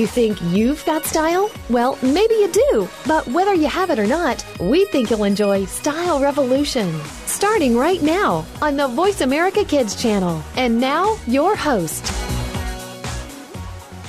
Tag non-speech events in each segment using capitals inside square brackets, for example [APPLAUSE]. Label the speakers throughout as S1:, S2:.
S1: You think you've got style? Well, maybe you do. But whether you have it or not, we think you'll enjoy Style Revolution. Starting right now on the Voice America Kids channel. And now, your host.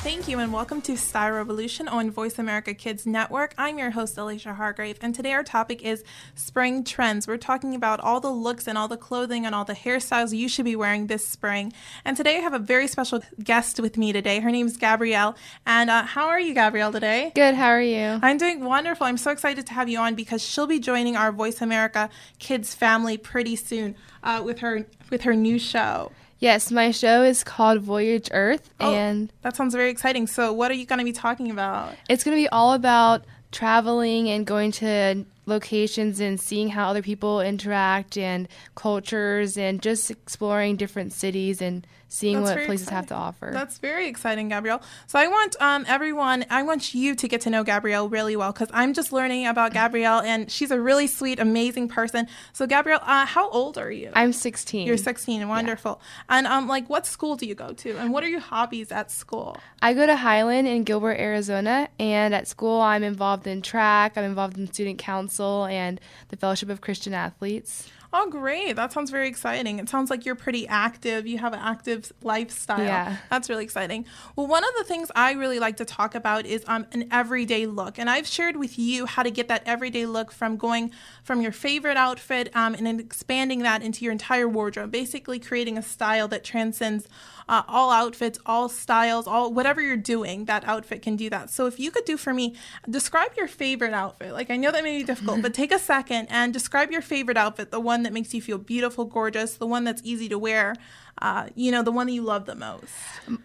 S2: Thank you, and welcome to Style Revolution on Voice America Kids Network. I'm your host, Alicia Hargrave, and today our topic is spring trends. We're talking about all the looks and all the clothing and all the hairstyles you should be wearing this spring. And today I have a very special guest with me today. Her name is Gabrielle. And uh, how are you, Gabrielle, today?
S3: Good. How are you?
S2: I'm doing wonderful. I'm so excited to have you on because she'll be joining our Voice America Kids family pretty soon uh, with her with her new show.
S3: Yes, my show is called Voyage Earth,
S2: Oh,
S3: and
S2: that sounds very exciting. So, what are you going to be talking about?
S3: it's going to be all about traveling and going to locations and seeing how other people interact and cultures and just exploring different cities and seeing
S2: That's
S3: what places have to offer.
S2: That's very exciting, Gabrielle. So I want um, everyone, I want you to get to know Gabrielle really well because I'm just learning about Gabrielle, and she's a really sweet, amazing person. So Gabrielle, uh, how old are you?
S3: I'm 16.
S2: You're 16, wonderful. And um, like, what school do you go to, and what are your hobbies at school?
S3: I go to Highland in Gilbert, Arizona, and at school I'm involved in track, I'm involved in student council and the Fellowship of Christian Athletes.
S2: Oh, great. That sounds very exciting. It sounds like you're pretty active. You have an active lifestyle.
S3: Yeah.
S2: That's really exciting. Well, one of the things I really like to talk about is um, an everyday look. And I've shared with you how to get that everyday look from going from your favorite outfit um, and then expanding that into your entire wardrobe, basically creating a style that transcends uh, all outfits, all styles, all whatever you're doing, that outfit can do that. So if you could do for me, describe your favorite outfit. Like I know that may be difficult, but [LAUGHS] take a second and describe your favorite outfit, the one that makes you feel beautiful, gorgeous, the one that's easy to wear, uh, you know, the one that you love the most.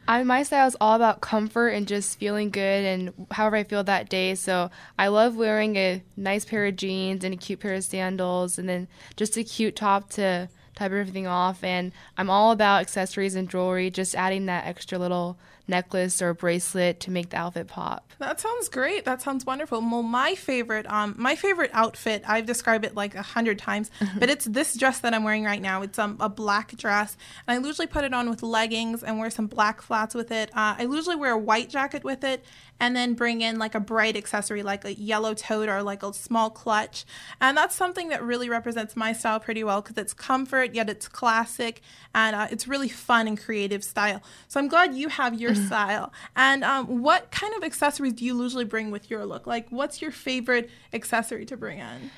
S3: I, my style is all about comfort and just feeling good and however I feel that day. So I love wearing a nice pair of jeans and a cute pair of sandals and then just a cute top to type everything off. And I'm all about accessories and jewelry, just adding that extra little necklace or bracelet to make the outfit pop.
S2: That sounds great. That sounds wonderful. Well, my favorite, um, my favorite outfit, I've described it like a hundred times, but it's this dress that I'm wearing right now. It's um, a black dress, and I usually put it on with leggings and wear some black flats with it. Uh, I usually wear a white jacket with it, and then bring in like a bright accessory, like a yellow tote or like a small clutch, and that's something that really represents my style pretty well because it's comfort yet it's classic, and uh, it's really fun and creative style. So I'm glad you have your [LAUGHS] style. And um, what kind of accessories do you usually bring with your look? Like, what's your favorite accessory to bring in?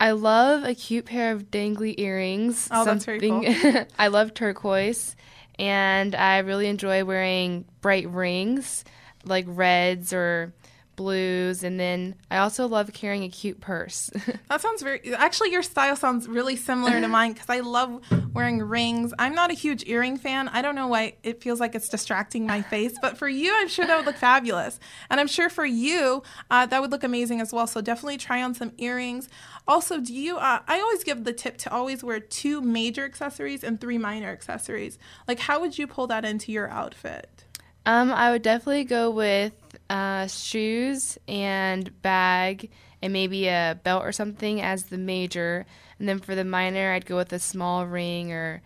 S3: I love a cute pair of dangly earrings.
S2: Oh, that's very
S3: Something- [LAUGHS] I love turquoise, and I really enjoy wearing bright rings like reds or blues. And then I also love carrying a cute purse. [LAUGHS]
S2: That sounds very. Actually, your style sounds really similar to [LAUGHS] mine because I love wearing rings. I'm not a huge earring fan. I don't know why it feels like it's distracting my face, but for you, I'm sure that would look fabulous. And I'm sure for you, uh, that would look amazing as well. So definitely try on some earrings. Also, do you? Uh, I always give the tip to always wear two major accessories and three minor accessories. Like, how would you pull that into your outfit?
S3: Um, I would definitely go with uh, shoes and bag and maybe a belt or something as the major. And then for the minor, I'd go with a small ring or,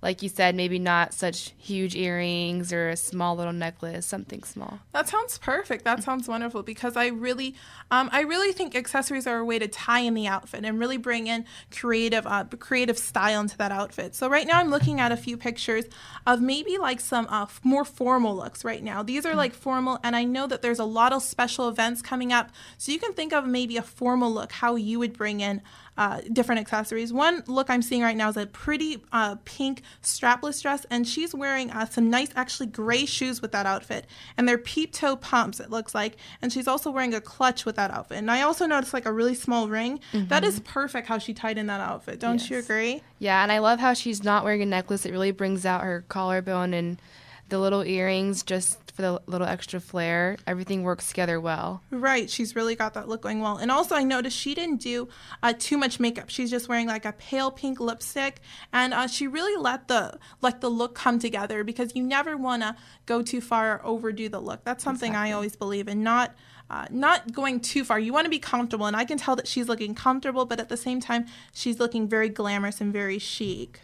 S3: like you said, maybe not such huge earrings or a small little necklace, something small.
S2: That sounds perfect. That sounds wonderful because I really, um, I really think accessories are a way to tie in the outfit and really bring in creative, uh, creative style into that outfit. So right now I'm looking at a few pictures of maybe like some uh, more formal looks right now. These are like formal, and I know that there's a lot of special events coming up. So you can think of maybe a formal look, how you would bring in uh, different accessories. One look I'm seeing right now is a pretty uh, pink strapless dress, and she's wearing uh, some nice, actually gray shoes with that outfit, and they're peep toe pumps. It looks like, and she's also wearing a clutch with that outfit. And I also noticed like a really small ring. That is perfect how she tied in that outfit. Don't you agree?
S3: Yeah, and I love how she's not wearing a necklace. It really brings out her collarbone and the little earrings just for the little extra flair. Everything works together well.
S2: Right, she's really got that look going well. And also, I noticed she didn't do uh, too much makeup. She's just wearing like a pale pink lipstick, and uh, she really let the let the look come together because you never want to go too far or overdo the look. That's something exactly. I always believe in. Not uh, not going too far. You want to be comfortable, and I can tell that she's looking comfortable, but at the same time, she's looking very glamorous and very chic.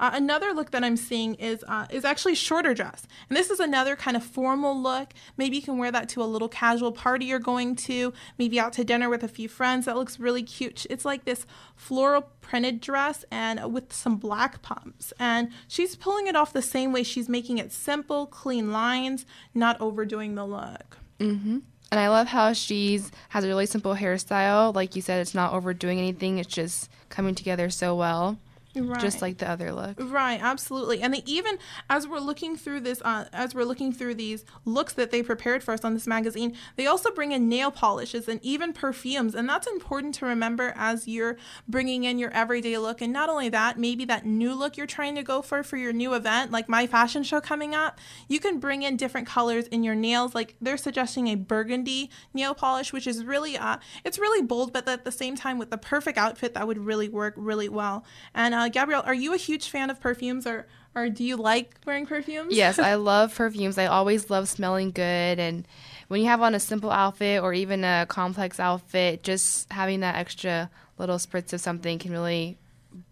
S2: Uh, another look that I'm seeing is uh, is actually shorter dress, and this is another kind of formal look. Maybe you can wear that to a little casual party you're going to, maybe out to dinner with a few friends. That looks really cute. It's like this floral printed dress and with some black pumps, and she's pulling it off the same way. She's making it simple, clean lines, not overdoing the look.
S3: Mm-hmm. And I love how she's has a really simple hairstyle. Like you said, it's not overdoing anything. It's just coming together so well. Right. Just like the other look.
S2: Right, absolutely. And they even as we're looking through this uh, as we're looking through these looks that they prepared for us on this magazine, they also bring in nail polishes and even perfumes. And that's important to remember as you're bringing in your everyday look. And not only that, maybe that new look you're trying to go for for your new event, like my fashion show coming up, you can bring in different colors in your nails. Like they're suggesting a burgundy nail polish, which is really uh it's really bold, but at the same time with the perfect outfit that would really work really well. And uh, Uh, Gabrielle, are you a huge fan of perfumes or or do you like wearing perfumes?
S3: Yes, I [LAUGHS] love perfumes. I always love smelling good and when you have on a simple outfit or even a complex outfit, just having that extra little spritz of something can really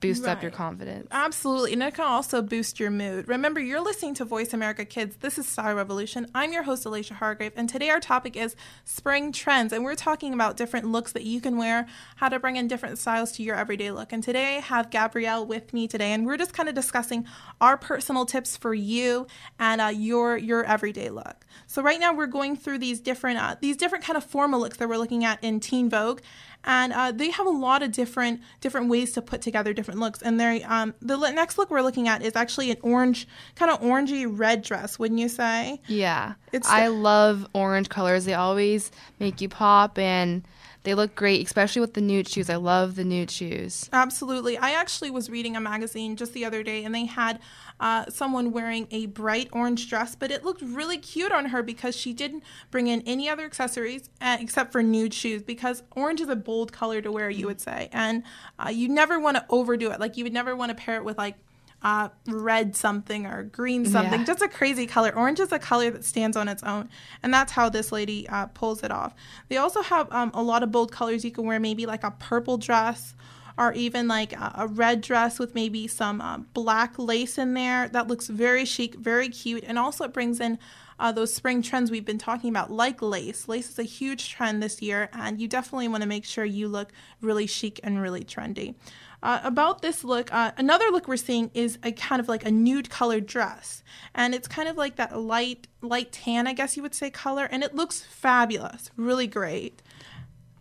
S3: boost right. up your confidence.
S2: Absolutely. And it can also boost your mood. Remember, you're listening to Voice America Kids. This is Style Revolution. I'm your host, Alicia Hargrave. And today our topic is spring trends. And we're talking about different looks that you can wear, how to bring in different styles to your everyday look. And today I have Gabrielle with me today. And we're just kind of discussing our personal tips for you and uh, your, your everyday look. So right now we're going through these different, uh, these different kind of formal looks that we're looking at in Teen Vogue and uh, they have a lot of different different ways to put together different looks. And they um, the next look we're looking at is actually an orange, kind of orangey red dress, wouldn't you say?
S3: Yeah, it's I love orange colors. They always make you pop and they look great, especially with the nude shoes. I love the nude shoes.
S2: Absolutely. I actually was reading a magazine just the other day and they had uh, someone wearing a bright orange dress, but it looked really cute on her because she didn't bring in any other accessories uh, except for nude shoes because orange is a bold color to wear, you would say. And uh, you never want to overdo it. Like you would never want to pair it with like uh, red something or green something, yeah. just a crazy color. Orange is a color that stands on its own, and that's how this lady uh, pulls it off. They also have um, a lot of bold colors you can wear, maybe like a purple dress or even like a, a red dress with maybe some uh, black lace in there. That looks very chic, very cute, and also it brings in uh, those spring trends we've been talking about, like lace. Lace is a huge trend this year, and you definitely want to make sure you look really chic and really trendy. Uh, about this look, uh, another look we're seeing is a kind of like a nude colored dress, and it's kind of like that light, light tan, I guess you would say, color, and it looks fabulous, really great.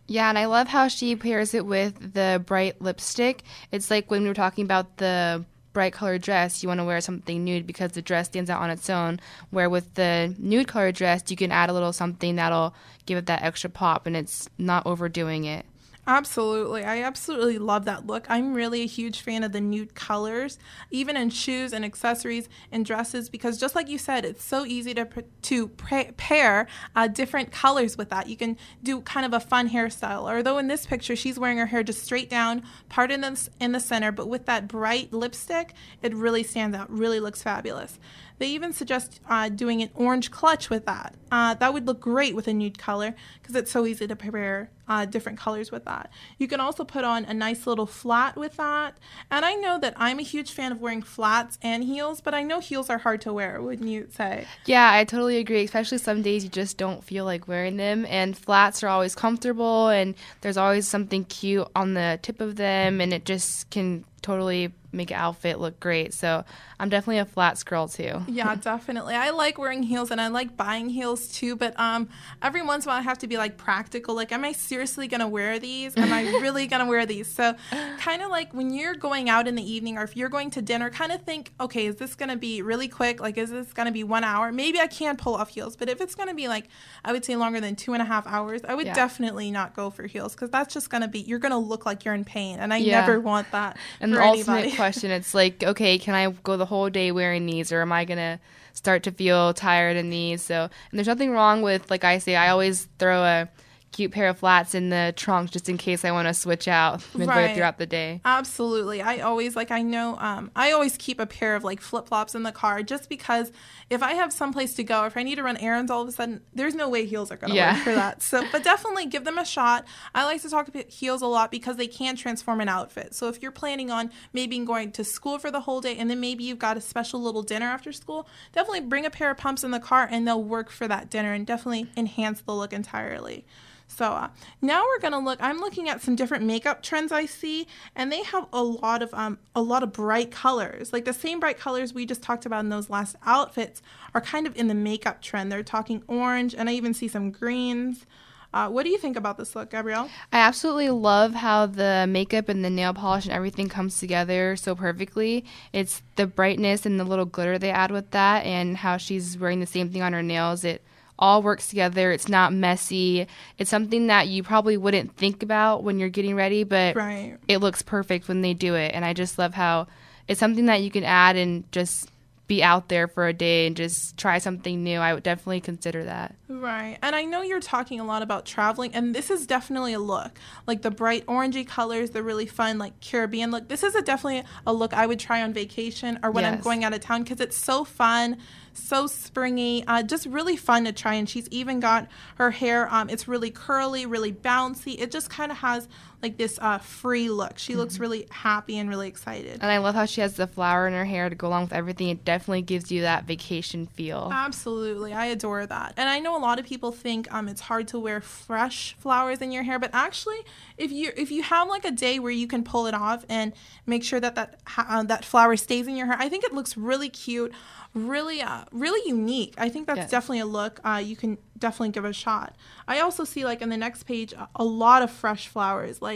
S3: Yeah, and I love how she pairs it with the bright lipstick. It's like when we were talking about the bright colored dress, you want to wear something nude because the dress stands out on its own. Where with the nude colored dress, you can add a little something that'll give it that extra pop and it's not overdoing it.
S2: Absolutely. I absolutely love that look. I'm really a huge fan of the nude colors, even in shoes and accessories and dresses, because just like you said, it's so easy to, to pair uh, different colors with that. You can do kind of a fun hairstyle. Although in this picture, she's wearing her hair just straight down, part in the, in the center, but with that bright lipstick, it really stands out, really looks fabulous. They even suggest uh, doing an orange clutch with that. Uh, that would look great with a nude color because it's so easy to pair uh, different colors with that. You can also put on a nice little flat with that. And I know that I'm a huge fan of wearing flats and heels, but I know heels are hard to wear, wouldn't you say?
S3: Yeah, I totally agree. Especially some days you just don't feel like wearing them. And flats are always comfortable and there's always something cute on the tip of them and it just can totally make an outfit look great. So I'm definitely a flats girl too. [LAUGHS]
S2: yeah, definitely. I like wearing heels and I like buying heels too, but um every once in a while I have to be like practical. Like, am I seriously gonna wear these? Am I [LAUGHS] really gonna wear these? So kind of like when you're going out in the evening or if you're going to dinner, kind of think, okay, is this gonna be really quick? Like is this gonna be one hour? Maybe I can pull off heels, but if it's gonna be like I would say longer than two and a half hours, I would yeah. definitely not go for heels because that's just gonna be you're gonna look like you're in pain and I yeah. never want that.
S3: And ultimate [LAUGHS] question. It's like, okay, can I go the whole day wearing these, or am I gonna start to feel tired in these? So, and there's nothing wrong with, like I say, I always throw a cute pair of flats in the trunk just in case I want to switch out [LAUGHS] midway
S2: Right.
S3: throughout the day.
S2: Absolutely. I always like I know um I always keep a pair of like flip-flops in the car just because if I have someplace to go, if I need to run errands all of a sudden, there's no way heels are going to
S3: Yeah.
S2: work for that. [LAUGHS] So, but definitely give them a shot. I like to talk about heels a lot because they can transform an outfit. So, if you're planning on maybe going to school for the whole day and then maybe you've got a special little dinner after school, definitely bring a pair of pumps in the car and they'll work for that dinner and definitely enhance the look entirely. So uh, now we're gonna look. I'm looking at some different makeup trends I see, and they have a lot of um, a lot of bright colors. Like the same bright colors we just talked about in those last outfits are kind of in the makeup trend. They're talking orange, and I even see some greens. Uh, what do you think about this look, Gabrielle?
S3: I absolutely love how the makeup and the nail polish and everything comes together so perfectly. It's the brightness and the little glitter they add with that, and how she's wearing the same thing on her nails. It all works together. It's not messy. It's something that you probably wouldn't think about when you're getting ready, but
S2: Right.
S3: it looks perfect when they do it. And I just love how it's something that you can add and just be out there for a day and just try something new. I would definitely consider that.
S2: Right. And I know you're talking a lot about traveling, and this is definitely a look. Like the bright orangey colors, the really fun, like Caribbean look. This is a definitely a look I would try on vacation or when I'm going out of town because it's so fun, so springy, uh, just really fun to try. And she's even got her hair, um, it's really curly, really bouncy. It just kind of has like this uh, free look. She looks really happy and really excited.
S3: And I love how she has the flower in her hair to go along with everything. It definitely gives you that vacation feel.
S2: Absolutely, I adore that. And I know a lot of people think um, it's hard to wear fresh flowers in your hair, but actually, if you if you have like a day where you can pull it off and make sure that that ha- uh, that flower stays in your hair, I think it looks really cute, really uh, really unique. I think that's
S3: Yes.
S2: definitely a look uh, you can definitely give a shot. I also see like in the next page a, a lot of fresh flowers like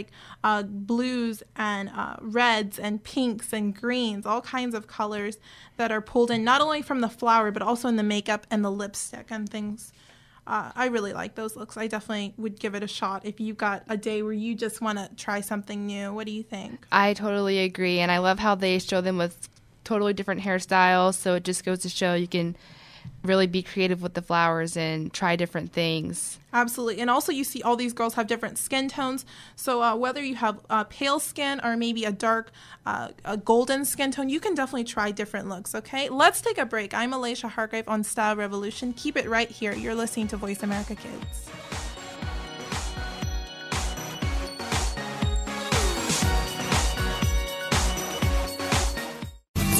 S2: uh, blues and uh, reds and pinks and greens, all kinds of colors that are pulled in not only from the flower but also in the makeup and the lipstick and things. Uh, I really like those looks. I definitely would give it a shot if you got a day where you just want to try something new. What do you think?
S3: I totally agree. And I love how they show them with totally different hairstyles. So it just goes to show you can really be creative with the flowers and try different things.
S2: Absolutely. And also, you see all these girls have different skin tones. So, uh, whether you have uh, pale skin or maybe a dark, uh, a golden skin tone, you can definitely try different looks, okay? Let's take a break. I'm Alicia Hargrave on Style Revolution. Keep it right here. You're listening to Voice America Kids.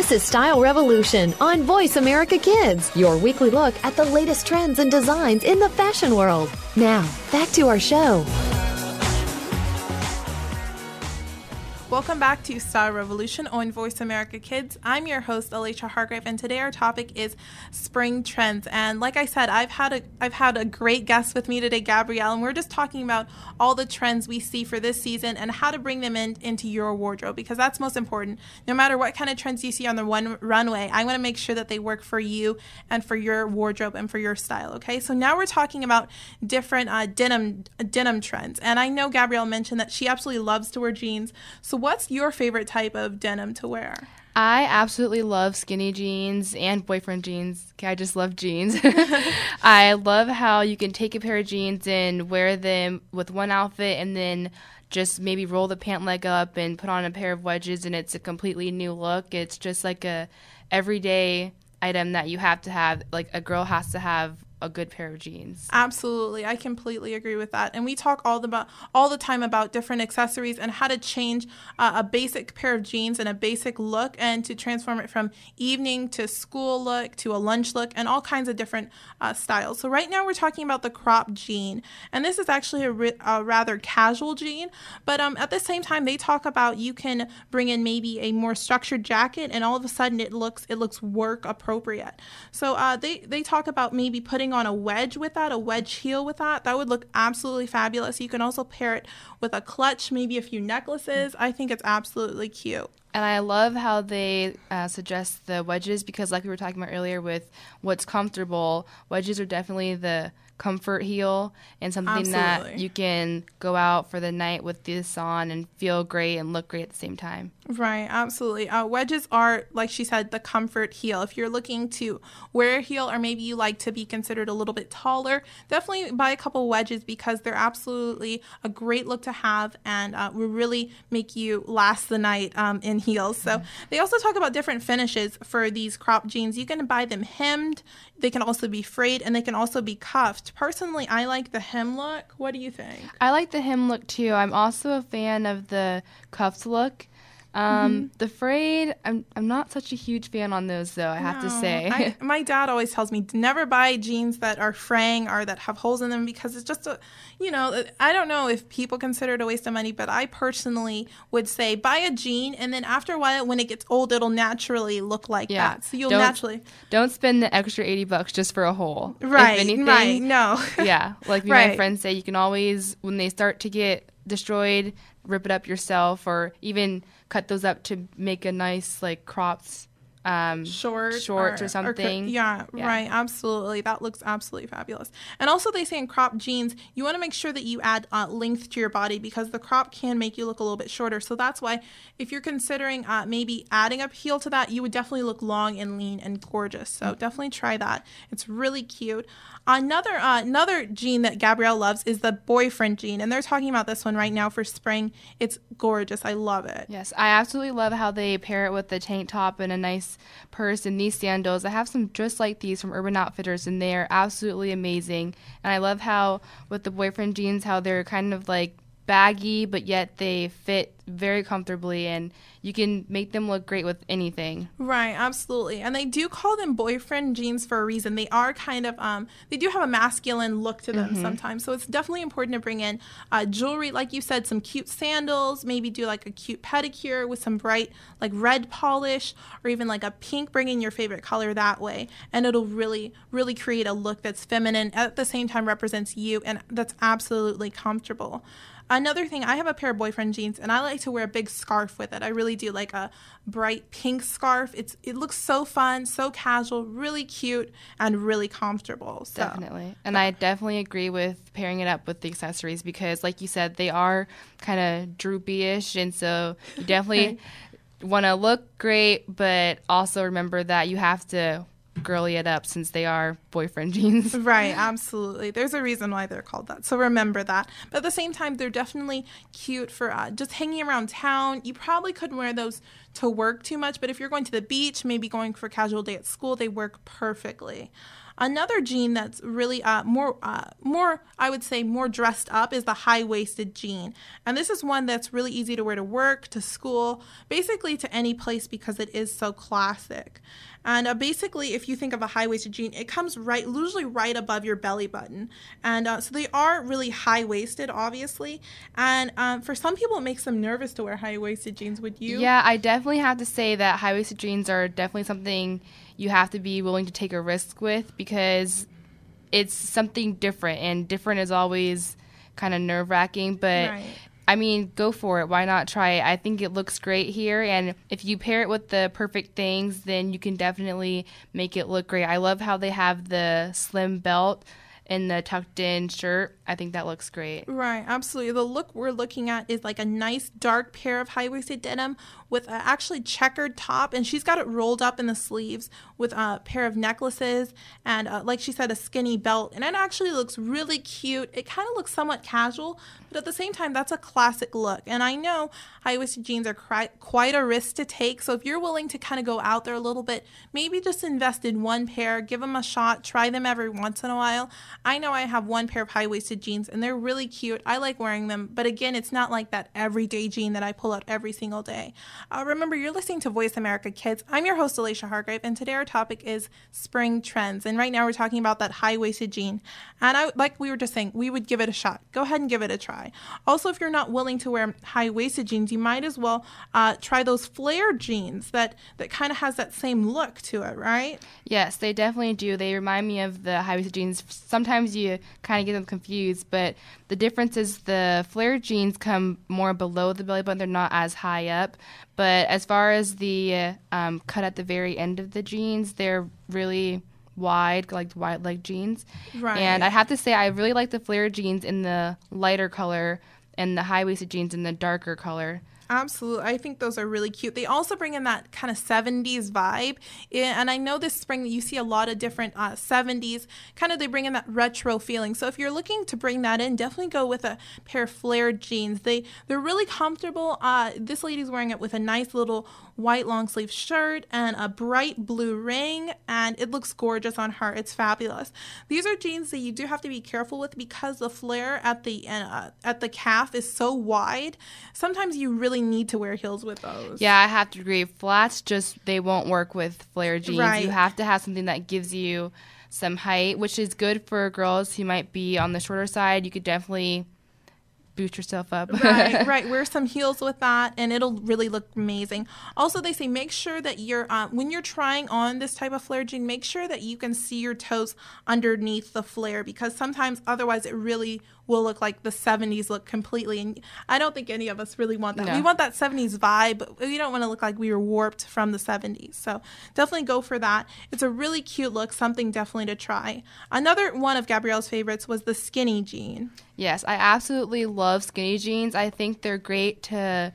S1: This is Style Revolution on Voice America Kids, your weekly look at the latest trends and designs in the fashion world. Now, back to our show.
S2: Welcome back to Style Revolution on Voice America Kids. I'm your host Alicia Hargrave, and today our topic is spring trends. And like I said, I've had a I've had a great guest with me today, Gabrielle, and we're just talking about all the trends we see for this season and how to bring them in into your wardrobe because that's most important. No matter what kind of trends you see on the one runway, I want to make sure that they work for you and for your wardrobe and for your style. Okay, so now we're talking about different uh, denim denim trends, and I know Gabrielle mentioned that she absolutely loves to wear jeans. So what's your favorite type of denim to wear?
S3: I absolutely love skinny jeans and boyfriend jeans. I just love jeans. [LAUGHS] I love how you can take a pair of jeans and wear them with one outfit and then just maybe roll the pant leg up and put on a pair of wedges and it's a completely new look. It's just like a everyday item that you have to have like a girl has to have a good pair of jeans.
S2: Absolutely. I completely agree with that. And we talk all the all the time about different accessories and how to change uh, a basic pair of jeans and a basic look and to transform it from evening to school look to a lunch look and all kinds of different uh, styles. So right now we're talking about the crop jean. And this is actually a, ri- a rather casual jean, but um, at the same time they talk about you can bring in maybe a more structured jacket and all of a sudden it looks it looks work appropriate. So uh, they they talk about maybe putting on a wedge with that, a wedge heel with that, that would look absolutely fabulous. You can also pair it with a clutch, maybe a few necklaces. I think it's absolutely cute.
S3: And I love how they uh, suggest the wedges because, like we were talking about earlier, with what's comfortable, wedges are definitely the comfort heel and something Absolutely. that you can go out for the night with this on and feel great and look great at the same time.
S2: Right, absolutely. Uh, wedges are, like she said, the comfort heel. If you're looking to wear a heel or maybe you like to be considered a little bit taller, definitely buy a couple wedges because they're absolutely a great look to have and uh, will really make you last the night um, in heels. So mm-hmm. they also talk about different finishes for these crop jeans. You can buy them hemmed, they can also be frayed, and they can also be cuffed. Personally, I like the hem look. What do you think?
S3: I like the hem look too. I'm also a fan of the cuffed look. Um, mm-hmm. The frayed, I'm I'm not such a huge fan on those though. I no, have to say.
S2: I, [LAUGHS] my dad always tells me never buy jeans that are fraying or that have holes in them because it's just a, you know, I don't know if people consider it a waste of money, but I personally would say buy a jean and then after a while, when it gets old, it'll naturally look like yeah. that. So you'll
S3: don't,
S2: naturally
S3: don't spend the extra eighty bucks just for a hole.
S2: Right. If anything, right. No. [LAUGHS]
S3: yeah. Like right. my friends say, you can always when they start to get destroyed, rip it up yourself, or even cut those up to make a nice like cropped um,
S2: short
S3: shorts or, or something.
S2: Or, yeah, yeah, right. Absolutely. That looks absolutely fabulous. And also, they say in crop jeans, you want to make sure that you add uh, length to your body because the crop can make you look a little bit shorter. So that's why, if you're considering uh, maybe adding a heel to that, you would definitely look long and lean and gorgeous. So mm-hmm. definitely try that. It's really cute. Another uh, another jean that Gabrielle loves is the boyfriend jean, and they're talking about this one right now for spring. It's gorgeous. I love it.
S3: Yes, I absolutely love how they pair it with the tank top and a nice purse and these sandals. I have some just like these from Urban Outfitters, and they are absolutely amazing. And I love how with the boyfriend jeans, how they're kind of like baggy, but yet they fit very comfortably and you can make them look great with anything.
S2: Right, absolutely. And they do call them boyfriend jeans for a reason. They are kind of um they do have a masculine look to them mm-hmm. sometimes. So it's definitely important to bring in uh, jewelry like you said some cute sandals, maybe do like a cute pedicure with some bright like red polish or even like a pink bring in your favorite color that way and it'll really really create a look that's feminine at the same time represents you and that's absolutely comfortable. Another thing, I have a pair of boyfriend jeans, and I like to wear a big scarf with it. I really do, like a bright pink scarf. It's it looks so fun, so casual, really cute, and really comfortable. So.
S3: Definitely. And I definitely agree with pairing it up with the accessories because, like you said, they are kind of droopy ish. And so you definitely [LAUGHS] want to look great, but also remember that you have to girly it up since they are boyfriend [LAUGHS] jeans.
S2: Right, absolutely. There's a reason why they're called that. So remember that. But at the same time, they're definitely cute for uh, just hanging around town. You probably couldn't wear those to work too much, but if you're going to the beach, maybe going for a casual day at school, they work perfectly. Another jean that's really uh, more, uh, more I would say, more dressed up is the high waisted jean, and this is one that's really easy to wear to work, to school, basically to any place because it is so classic. And uh, basically, if you think of a high waisted jean, it comes right, usually right above your belly button. And uh, so they are really high waisted, obviously. And um, for some people, it makes them nervous to wear high waisted jeans. Would you?
S3: Yeah, I definitely have to say that high waisted jeans are definitely something you have to be willing to take a risk with because it's something different, and different is always kind of nerve wracking. But
S2: Right.
S3: I mean, go for it. Why not try it? I think it looks great here. And if you pair it with the perfect things, then you can definitely make it look great. I love how they have the slim belt and the tucked in shirt. I think that looks great.
S2: Right, absolutely. The look we're looking at is like a nice dark pair of high waisted denim with a actually checkered top, and she's got it rolled up in the sleeves with a pair of necklaces and, uh, like she said, a skinny belt. And it actually looks really cute. It kind of looks somewhat casual, but at the same time, that's a classic look. And I know high waisted jeans are cri- quite a risk to take, so if you're willing to kind of go out there a little bit, maybe just invest in one pair, give them a shot, try them every once in a while. I know I have one pair of high waisted jeans and they're really cute. I like wearing them, but again, it's not like that everyday jean that I pull out every single day. Uh, remember, you're listening to Voice America Kids. I'm your host, Alicia Hargrave, and today our topic is spring trends. And right now we're talking about that high waisted jean. And I, like we were just saying, we would give it a shot. Go ahead and give it a try. Also, if you're not willing to wear high waisted jeans, you might as well uh, try those flare jeans that, that kind of has that same look to it, right?
S3: Yes, they definitely do. They remind me of the high waisted jeans. Sometimes you kind of get them confused, but the difference is the flare jeans come more below the belly button. They're not as high up. But as far as the um, cut at the very end of the jeans, they're really wide, like wide leg jeans.
S2: Right.
S3: And I have to say, I really like the flare jeans in the lighter color and the high waisted jeans in the darker color.
S2: Absolutely. I think those are really cute. They also bring in that kind of 70s vibe. And I know this spring you see a lot of different uh, 70s, kind of they bring in that retro feeling. So if you're looking to bring that in, definitely go with a pair of flared jeans. They, they're really comfortable. Uh, this lady's wearing it with a nice little white long sleeve shirt and a bright blue ring, and it looks gorgeous on her. It's fabulous. These are jeans that you do have to be careful with because the flare at the uh, at the calf is so wide. Sometimes you really need to wear heels with those.
S3: Yeah, I have to agree. Flats just they won't work with flare jeans.
S2: Right.
S3: You have to have something that gives you some height, which is good for girls who might be on the shorter side. You could definitely boost yourself up.
S2: right, right. [LAUGHS] Wear some heels with that, and it'll really look amazing. Also, they say make sure that you're uh, when you're trying on this type of flare jean, make sure that you can see your toes underneath the flare because sometimes otherwise it really will look like the 70s look completely. And I don't think any of us really want that.
S3: No.
S2: We want that 70s vibe, but we don't want to look like we were warped from the 70s. So definitely go for that. It's a really cute look, something definitely to try. Another one of Gabrielle's favorites was the skinny jean.
S3: Yes, I absolutely love skinny jeans. I think they're great to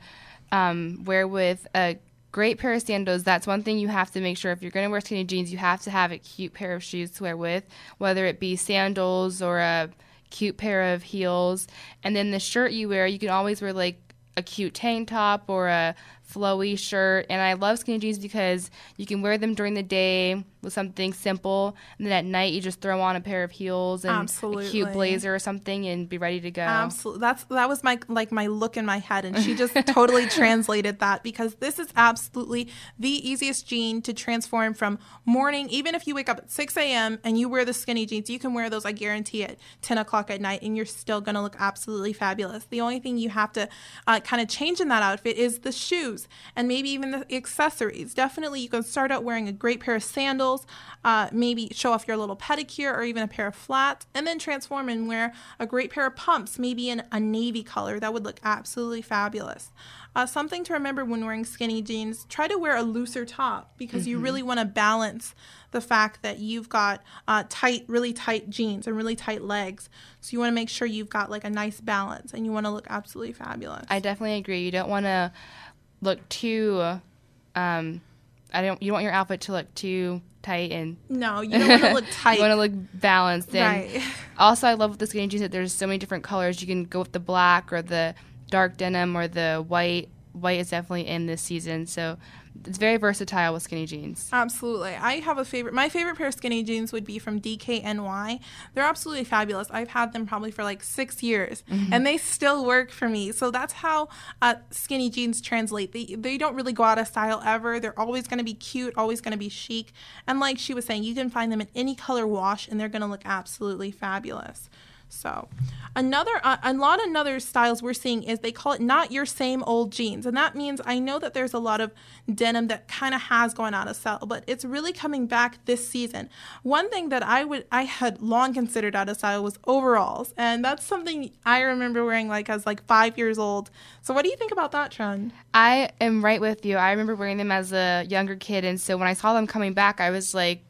S3: um, wear with a great pair of sandals. That's one thing you have to make sure if you're going to wear skinny jeans, you have to have a cute pair of shoes to wear with, whether it be sandals or a cute pair of heels. And then the shirt you wear, you can always wear like a cute tank top or a flowy shirt. And I love skinny jeans because you can wear them during the day with something simple, and then at night you just throw on a pair of heels and a cute blazer or something and be ready to go.
S2: Absolutely. That's that was my like my look in my head and she just totally [LAUGHS] translated that because this is absolutely the easiest jean to transform from morning, even if you wake up at 6 a.m. and you wear the skinny jeans, you can wear those, I guarantee at 10 o'clock at night and you're still gonna look absolutely fabulous. The only thing you have to uh, kind of change in that outfit is the shoes. Shoes and maybe even the accessories. Definitely, you can start out wearing a great pair of sandals, uh, maybe show off your little pedicure or even a pair of flats, and then transform and wear a great pair of pumps, maybe in a navy color. That would look absolutely fabulous. Uh, something to remember when wearing skinny jeans try to wear a looser top because mm-hmm. you really want to balance the fact that you've got uh, tight, really tight jeans and really tight legs. So you want to make sure you've got like a nice balance and you want to look absolutely fabulous.
S3: I definitely agree. You don't want to look too, um, I don't, you don't want your outfit to look too tight and
S2: no, you don't want to look [LAUGHS] tight.
S3: you want to look balanced. And right. also, I love with the skinny jeans that there's so many different colors. You can go with the black or the dark denim or the white. White is definitely in this season, so it's very versatile with skinny jeans.
S2: Absolutely. I have a favorite. My favorite pair of skinny jeans would be from DKNY. They're absolutely fabulous. I've had them probably for like six years, mm-hmm. and they still work for me. So that's how uh, skinny jeans translate. They they don't really go out of style ever. They're always going to be cute, always going to be chic, and like she was saying, you can find them in any color wash, and they're going to look absolutely fabulous. So, another uh, a lot of other styles we're seeing is they call it not your same old jeans, and that means I know that there's a lot of denim that kind of has gone out of style, but it's really coming back this season. One thing that I would I had long considered out of style was overalls, and that's something I remember wearing like as like five years old. So, what do you think about that trend?
S3: I am right with you. I remember wearing them as a younger kid, and so when I saw them coming back, I was like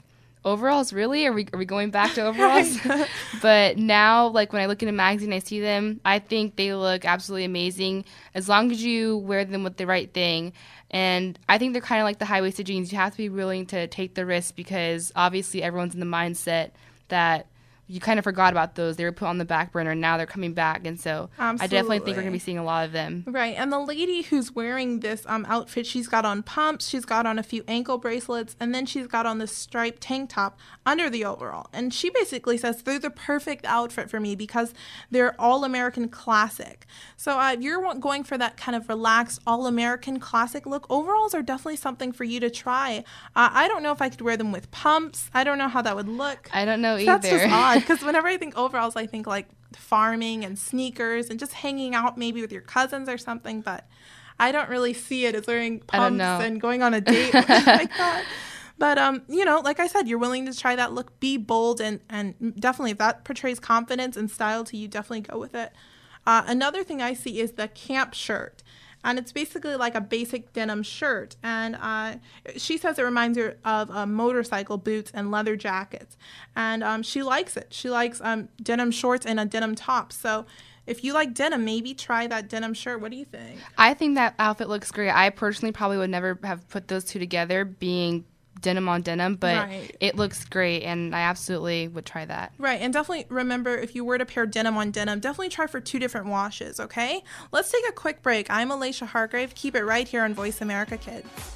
S3: overalls really? Are we, are we going back to [LAUGHS] overalls? [LAUGHS] [LAUGHS] But now like when i look in a magazine i see them i think they look absolutely amazing. As long as you wear them with the right thing. And i think they're kind of like the high-waisted jeans. You have to be willing to take the risk because obviously everyone's in the mindset that you kind of forgot about those. They were put on the back burner, and now they're coming back. And so Absolutely. I definitely think we're going to be seeing a lot of them.
S2: Right. And the lady who's wearing this um, outfit, she's got on pumps, she's got on a few ankle bracelets, and then she's got on this striped tank top under the overall. And she basically says they're the perfect outfit for me because they're all American classic. So uh, if you're going for that kind of relaxed, all American classic look, overalls are definitely something for you to try. Uh, I don't know if I could wear them with pumps. I don't know how that would look.
S3: I don't know either.
S2: That's just odd [LAUGHS] because whenever I think overalls, I think like farming and sneakers and just hanging out maybe with your cousins or something. But I don't really see it as wearing pumps and going on a date like [LAUGHS] that. But um, you know, like I said, you're willing to try that look, be bold, and and definitely if that portrays confidence and style to you, definitely go with it. Uh, another thing I see is the camp shirt and it's basically like a basic denim shirt. And uh, she says it reminds her of uh, motorcycle boots and leather jackets, and um, she likes it. She likes um, denim shorts and a denim top. So if you like denim, maybe try that denim shirt. What do you think?
S3: I think that outfit looks great. I personally probably would never have put those two together, being denim on denim, but right. it looks great, and I absolutely would try that.
S2: Right, and definitely remember if you were to pair denim on denim, definitely try for two different washes, okay? Let's take a quick break. I'm Alicia Hargrave. Keep it right here on Voice America Kids.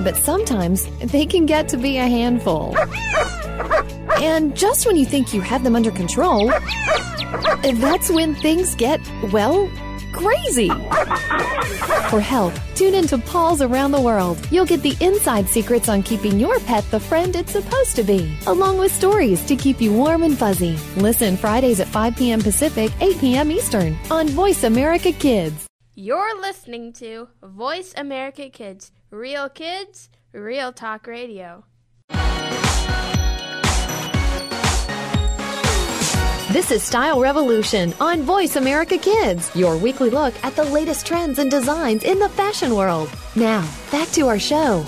S1: but sometimes they can get to be a handful. And just when you think you have them under control, that's when things get, well, crazy. For help, tune in to Paws Around the World. You'll get the inside secrets on keeping your pet the friend it's supposed to be, along with stories to keep you warm and fuzzy. Listen Fridays at 5 p.m. Pacific, 8 p.m. Eastern on Voice America Kids.
S4: You're listening to Voice America Kids, real kids, real talk radio.
S1: This is Style Revolution on Voice America Kids, your weekly look at the latest trends and designs in the fashion world. Now, back to our show.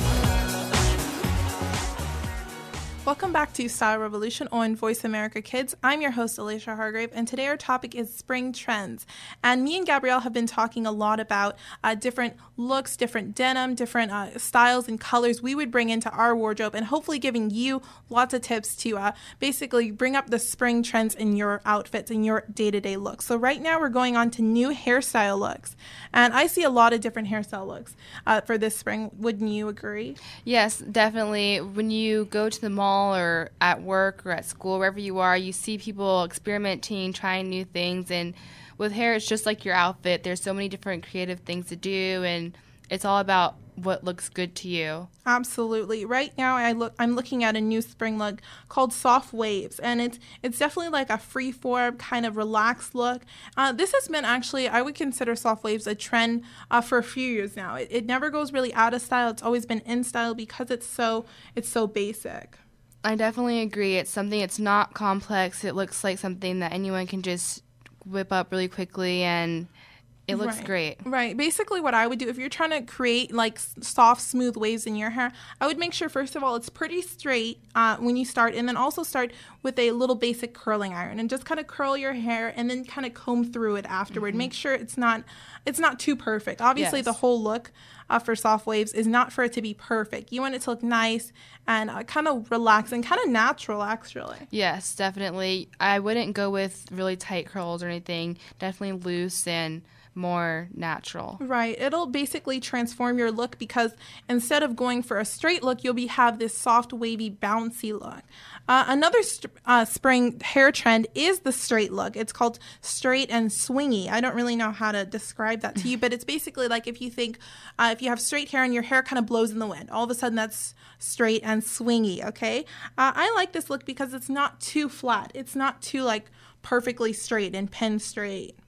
S2: Welcome back to Style Revolution on Voice America Kids. I'm your host, Alicia Hargrave, and today our topic is spring trends. And me and Gabrielle have been talking a lot about uh, different looks, different denim, different uh, styles and colors we would bring into our wardrobe, and hopefully giving you lots of tips to uh, basically bring up the spring trends in your outfits and your day to day looks. So, right now we're going on to new hairstyle looks. And I see a lot of different hairstyle looks uh, for this spring. Wouldn't you agree?
S3: Yes, definitely. When you go to the mall, or at work or at school, wherever you are, you see people experimenting, trying new things. And with hair, it's just like your outfit. There's so many different creative things to do, and it's all about what looks good to you.
S2: Absolutely. Right now I look I'm looking at a new spring look called Soft Waves and it's it's definitely like a free form kind of relaxed look. Uh, this has been actually I would consider Soft Waves a trend uh, for a few years now. It, it never goes really out of style. It's always been in style because it's so it's so basic.
S3: I definitely agree. It's something it's not complex. It looks like something that anyone can just whip up really quickly and it looks
S2: right.
S3: great.
S2: Right. Basically, what I would do if you're trying to create like soft, smooth waves in your hair, I would make sure first of all it's pretty straight uh, when you start, and then also start with a little basic curling iron and just kind of curl your hair and then kind of comb through it afterward. Mm-hmm. Make sure it's not it's not too perfect. Obviously, yes. the whole look uh, for soft waves is not for it to be perfect. You want it to look nice and uh, kind of relaxed and kind of natural, actually.
S3: Yes, definitely. I wouldn't go with really tight curls or anything. Definitely loose and more natural.
S2: Right. It'll basically transform your look because instead of going for a straight look, you'll be have this soft, wavy, bouncy look. Uh, another st- uh, spring hair trend is the straight look. It's called straight and swingy. I don't really know how to describe that to you, but it's basically like if you think uh, if you have straight hair and your hair kind of blows in the wind, all of a sudden that's straight and swingy. Okay. Uh, I like this look because it's not too flat. It's not too like perfectly straight and pin straight.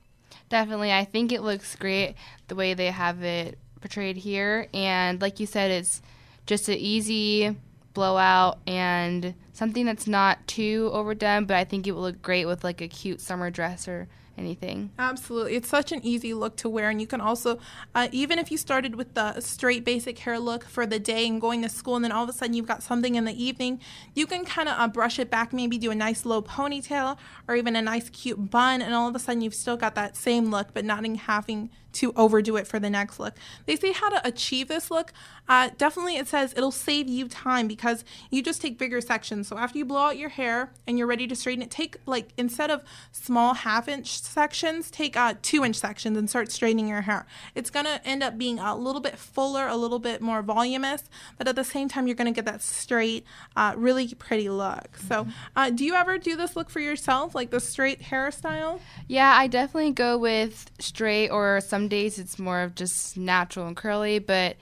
S3: Definitely. I think it looks great the way they have it portrayed here. And like you said, it's just an easy blowout and something that's not too overdone, but I think it will look great with like a cute summer dress or anything.
S2: Absolutely. It's such an easy look to wear. And you can also, uh, even if you started with the straight basic hair look for the day and going to school, and then all of a sudden you've got something in the evening, you can kind of uh, brush it back, maybe do a nice low ponytail or even a nice cute bun. And all of a sudden you've still got that same look, but not in having to overdo it for the next look. They say how to achieve this look. Uh, definitely, it says it'll save you time because you just take bigger sections. So after you blow out your hair and you're ready to straighten it, take like instead of small half inch sections, take uh, two inch sections and start straightening your hair. It's gonna end up being a little bit fuller, a little bit more voluminous, but at the same time, you're gonna get that straight, uh, really pretty look. So, uh, do you ever do this look for yourself, like the straight hairstyle?
S3: Yeah, I definitely go with straight or some some days it's more of just natural and curly, but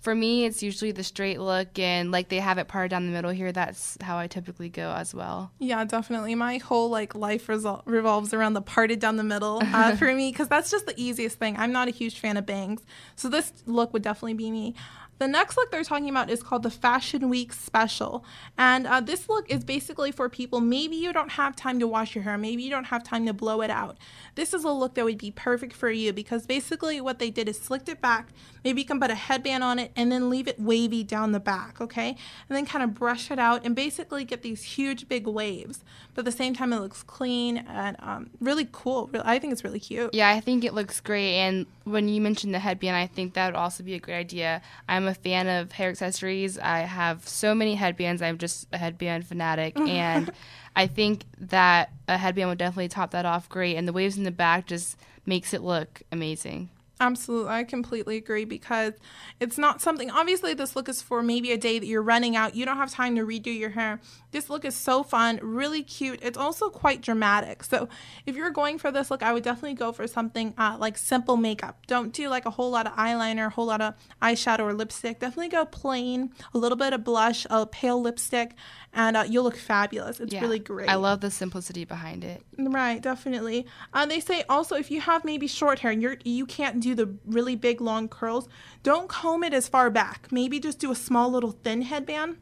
S3: for me, it's usually the straight look and like they have it parted down the middle here. That's how I typically go as well.
S2: Yeah, definitely. My whole like life resol- revolves around the parted down the middle uh, [LAUGHS] for me because that's just the easiest thing. I'm not a huge fan of bangs, so this look would definitely be me. The next look they're talking about is called the Fashion Week Special. And uh, this look is basically for people, maybe you don't have time to wash your hair, maybe you don't have time to blow it out. This is a look that would be perfect for you because basically what they did is slicked it back. Maybe you can put a headband on it, and then leave it wavy down the back, okay? And then kind of brush it out and basically get these huge big waves. But at the same time, it looks clean and um, really cool. I think it's really cute.
S3: Yeah, I think it looks great. And when you mentioned the headband, I think that would also be a great idea. I'm a fan of hair accessories. I have so many headbands. I'm just a headband fanatic. [LAUGHS] and I think that a headband would definitely top that off great. And the waves in the back just makes it look amazing.
S2: Absolutely. I completely agree because it's not something, obviously, this look is for maybe a day that you're running out. You don't have time to redo your hair. This look is so fun, really cute. It's also quite dramatic. So if you're going for this look, I would definitely go for something uh, like simple makeup. Don't do like a whole lot of eyeliner, a whole lot of eyeshadow or lipstick. Definitely go plain, a little bit of blush, a pale lipstick, and uh, you'll look fabulous. It's
S3: Yeah.
S2: really great.
S3: I love the simplicity behind it.
S2: Right, definitely. Uh, they say also if you have maybe short hair and you're you can't do the really big long curls, don't comb it as far back. Maybe just do a small little thin headband,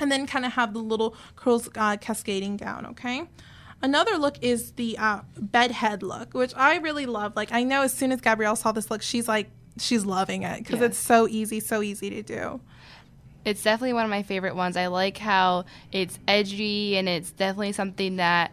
S2: and then kind of have the little curls uh, cascading down. Okay. Another look is the uh, bedhead look, which I really love. Like I know as soon as Gabrielle saw this look, she's like she's loving it because
S3: Yeah.
S2: it's so easy, so easy to do.
S3: It's definitely one of my favorite ones. I like how it's edgy and it's definitely something that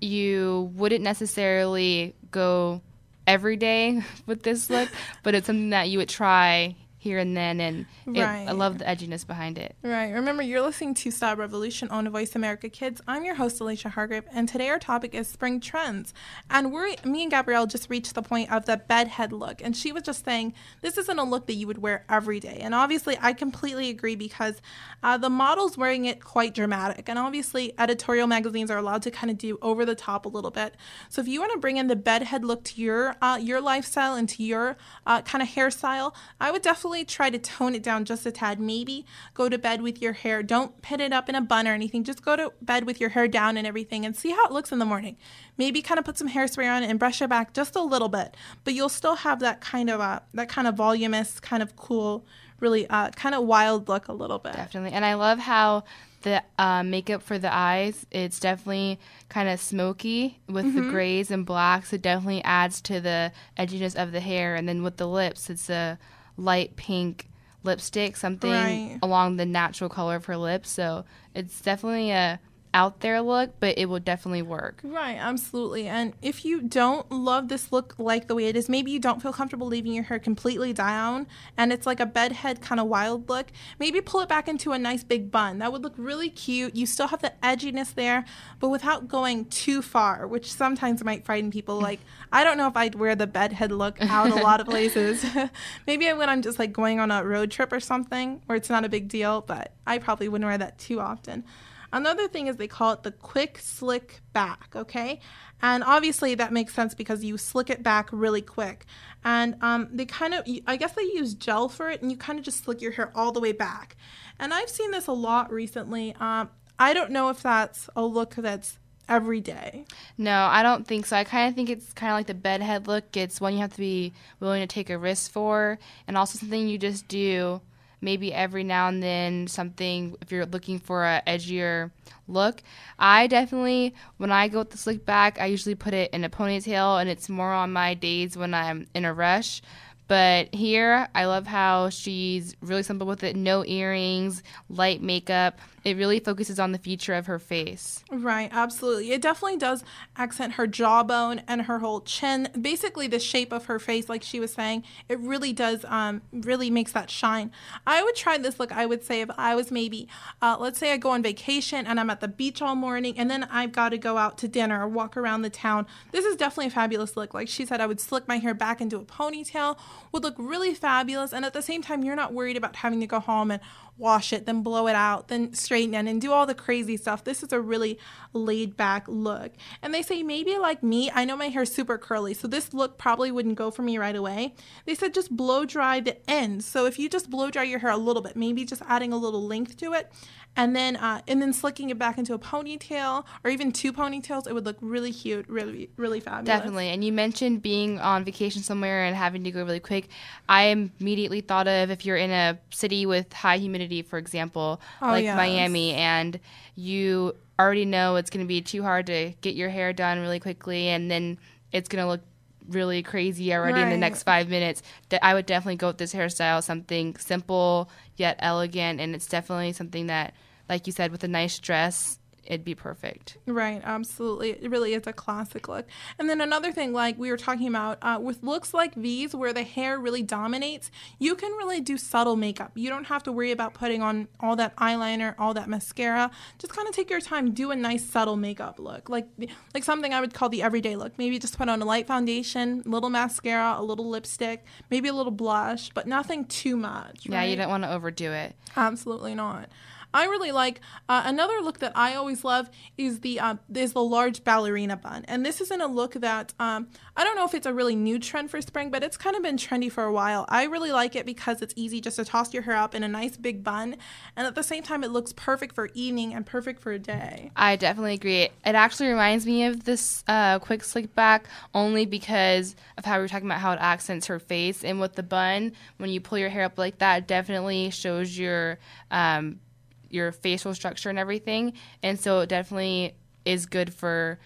S3: you wouldn't necessarily go every day [LAUGHS] with this look, but it's something that you would try here and then. And it, I love the edginess behind it.
S2: Right. Remember, you're listening to Style Revolution on Voice America Kids. I'm your host, Alicia Hargrave, and today our topic is spring trends. And we're me and Gabrielle just reached the point of the bedhead look, and she was just saying this isn't a look that you would wear every day. And obviously, I completely agree because uh, the model's wearing it quite dramatic, and obviously, editorial magazines are allowed to kind of do over the top a little bit. So if you want to bring in the bedhead look to your uh, your lifestyle and to your uh, kind of hairstyle, I would definitely try to tone it down just a tad. Maybe go to bed with your hair. Don't pin it up in a bun or anything. Just go to bed with your hair down and everything and see how it looks in the morning. Maybe kind of put some hairspray on it and brush it back just a little bit, but you'll still have that kind of uh, that kind of voluminous, kind of cool, really uh, kind of wild look a little bit.
S3: Definitely. And I love how the uh, makeup for the eyes, it's definitely kind of smoky with the grays and blacks. It definitely adds to the edginess of the hair. And then with the lips, it's a light pink lipstick, something
S2: Right.
S3: along the natural color of her lips. So it's definitely a out there look, but it will definitely work.
S2: Right, absolutely. And if you don't love this look like the way it is, maybe you don't feel comfortable leaving your hair completely down and it's like a bedhead kind of wild look, maybe pull it back into a nice big bun. That would look really cute. You still have the edginess there, but without going too far, which sometimes might frighten people. Like, I don't know if I'd wear the bedhead look out a lot of [LAUGHS] places. [LAUGHS] maybe when I'm just like going on a road trip or something where it's not a big deal, but I probably wouldn't wear that too often. Another thing is they call it the quick slick back, okay? And obviously that makes sense because you slick it back really quick. And um, they kind of, I guess they use gel for it, and you kind of just slick your hair all the way back. And I've seen this a lot recently. Um, I don't know if that's a look that's every day.
S3: No, I don't think so. I kind of think it's kind of like the bedhead look. It's one you have to be willing to take a risk for, and also something you just do maybe every now and then. Something if you're looking for a edgier look. I definitely, when I go with the slick back, I usually put it in a ponytail, and it's more on my days when I'm in a rush. But here, I love how she's really simple with it. No earrings, light makeup. It really focuses on the feature of her face.
S2: Right, absolutely. It definitely does accent her jawbone and her whole chin. Basically, the shape of her face, like she was saying, it really does, um, really makes that shine. I would try this look. I would say if I was maybe, uh, let's say I go on vacation and I'm at the beach all morning, and then I've got to go out to dinner or walk around the town. This is definitely a fabulous look. Like she said, I would slick my hair back into a ponytail, would look really fabulous, and at the same time, you're not worried about having to go home and wash it, then blow it out, then straighten it, and do all the crazy stuff. This is a really laid back look. And they say maybe like me, I know my hair's super curly, so this look probably wouldn't go for me right away. They said just blow dry the ends. So if you just blow dry your hair a little bit, maybe just adding a little length to it, and then uh, and then slicking it back into a ponytail or even two ponytails, it would look really cute, really really fabulous.
S3: Definitely. And you mentioned being on vacation somewhere and having to go really quick. I immediately thought of if you're in a city with high humidity, for example,
S2: Oh,
S3: like
S2: yes.
S3: Miami, and you already know it's going to be too hard to get your hair done really quickly, and then it's going to look really crazy already in the next five minutes. De- I would definitely go with this hairstyle, something simple yet elegant, and it's definitely something that, like you said, with a nice dress, it'd be perfect.
S2: Right, absolutely. It really is a classic look. And then another thing, like we were talking about, uh, with looks like these, where the hair really dominates, you can really do subtle makeup. You don't have to worry about putting on all that eyeliner, all that mascara. Just kind of take your time, do a nice subtle makeup look, like like something I would call the everyday look. Maybe just put on a light foundation, little mascara, a little lipstick, maybe a little blush, but nothing too much.
S3: Yeah, you don't want to overdo it.
S2: Absolutely not. I really like uh, another look that I always love is the uh, is the large ballerina bun, and this isn't a look that um, I don't know if it's a really new trend for spring, but it's kind of been trendy for a while. I really like it because it's easy just to toss your hair up in a nice big bun, and at the same time it looks perfect for evening and perfect for a day.
S3: I definitely agree. It actually reminds me of this uh, quick slick back only because of how we were talking about how it accents her face. And with the bun, when you pull your hair up like that, it definitely shows your um, your facial structure and everything. And so it definitely is good for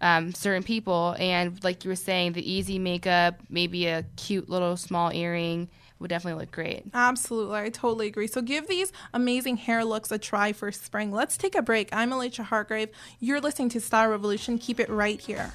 S3: um, certain people. And like you were saying, the easy makeup, maybe a cute little small earring would definitely look great.
S2: Absolutely, I totally agree. So give these amazing hair looks a try for spring. Let's take a break. I'm Alicia Hargrave. You're listening to Style Revolution. Keep it right here.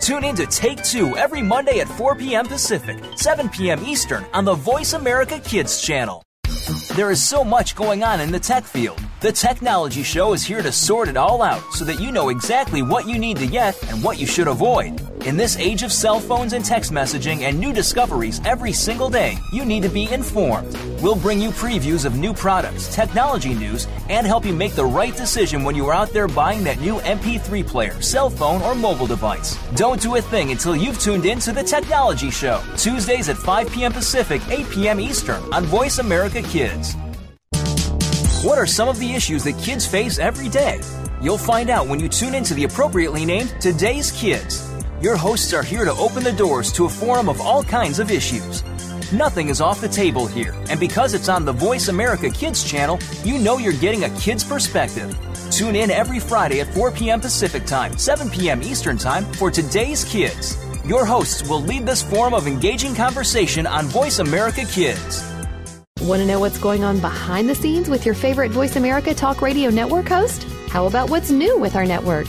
S5: Tune in to Take Two every Monday at 4 p.m. Pacific, 7 p.m. Eastern on the Voice America Kids channel. There is so much going on in the tech field. The Technology Show is here to sort it all out so that you know exactly what you need to get and what you should avoid. In this age of cell phones and text messaging and new discoveries every single day, you need to be informed. We'll bring you previews of new products, technology news, and help you make the right decision when you are out there buying that new MP3 player, cell phone, or mobile device. Don't do a thing until you've tuned in to The Technology Show, Tuesdays at 5 p.m. Pacific, 8 p.m. Eastern on Voice America Kids. What are some of the issues that kids face every day? You'll find out when you tune into the appropriately named Today's Kids. Your hosts are here to open the doors to a forum of all kinds of issues. Nothing is off the table here, and because it's on the Voice America Kids channel, you know you're getting a kid's perspective. Tune in every Friday at 4 p.m. Pacific Time, 7 p.m. Eastern Time for Today's Kids. Your hosts will lead this forum of engaging conversation on Voice America Kids.
S1: Want to know what's going on behind the scenes with your favorite Voice America Talk Radio Network host? How about what's new with our network?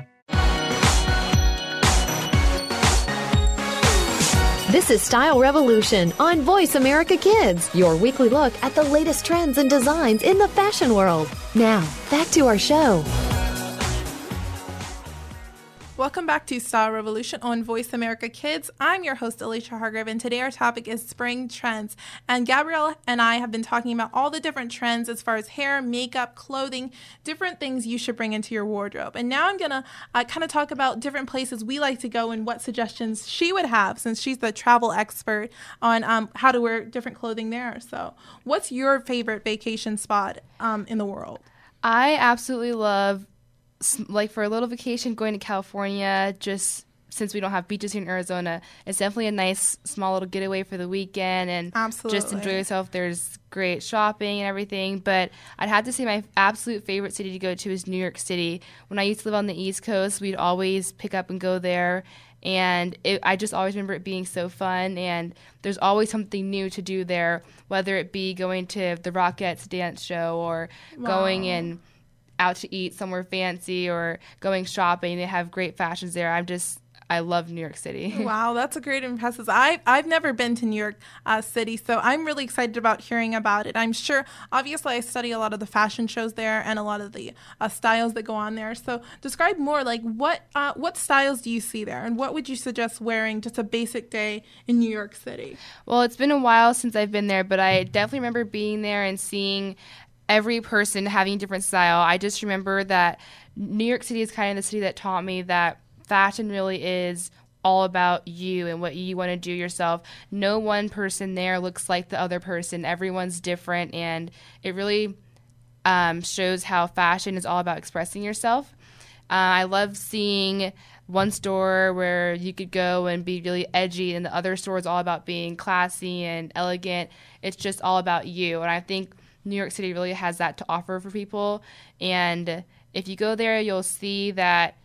S1: This is Style Revolution on Voice America Kids, your weekly look at the latest trends and designs in the fashion world. Now, back to our show.
S2: Welcome back to Style Revolution on Voice America Kids. I'm your host, Alicia Hargrave, and today our topic is spring trends. And Gabrielle and I have been talking about all the different trends as far as hair, makeup, clothing, different things you should bring into your wardrobe. And now I'm going to uh, kind of talk about different places we like to go and what suggestions she would have since she's the travel expert on um, how to wear different clothing there. So, what's your favorite vacation spot um, in the world?
S3: I absolutely love like for a little vacation going to California just since we don't have beaches here in Arizona, it's definitely a nice small little getaway for the weekend and
S2: Absolutely.
S3: just enjoy yourself. There's great shopping and everything, but I'd have to say my absolute favorite city to go to is New York City. When I used to live on the East Coast, we'd always pick up and go there. And it, I just always remember it being so fun, and there's always something new to do there, whether it be going to the Rockettes dance show or wow. going and out to eat somewhere fancy or going shopping. They have great fashions there. I'm just I love New York City. [LAUGHS]
S2: wow, that's a great impresses. I I've never been to New York uh, City, so I'm really excited about hearing about it. I'm sure, obviously, I study a lot of the fashion shows there and a lot of the uh, styles that go on there. So, describe more, like what uh, what styles do you see there, and what would you suggest wearing just a basic day in New York City?
S3: Well, it's been a while since I've been there, but I definitely remember being there and seeing every person having a different style. I just remember that New York City is kind of the city that taught me that fashion really is all about you and what you want to do yourself. No one person there looks like the other person. Everyone's different, and it really um, shows how fashion is all about expressing yourself. Uh, I love seeing one store where you could go and be really edgy, and the other store is all about being classy and elegant. It's just all about you. And I think New York City really has that to offer for people. And if you go there, you'll see that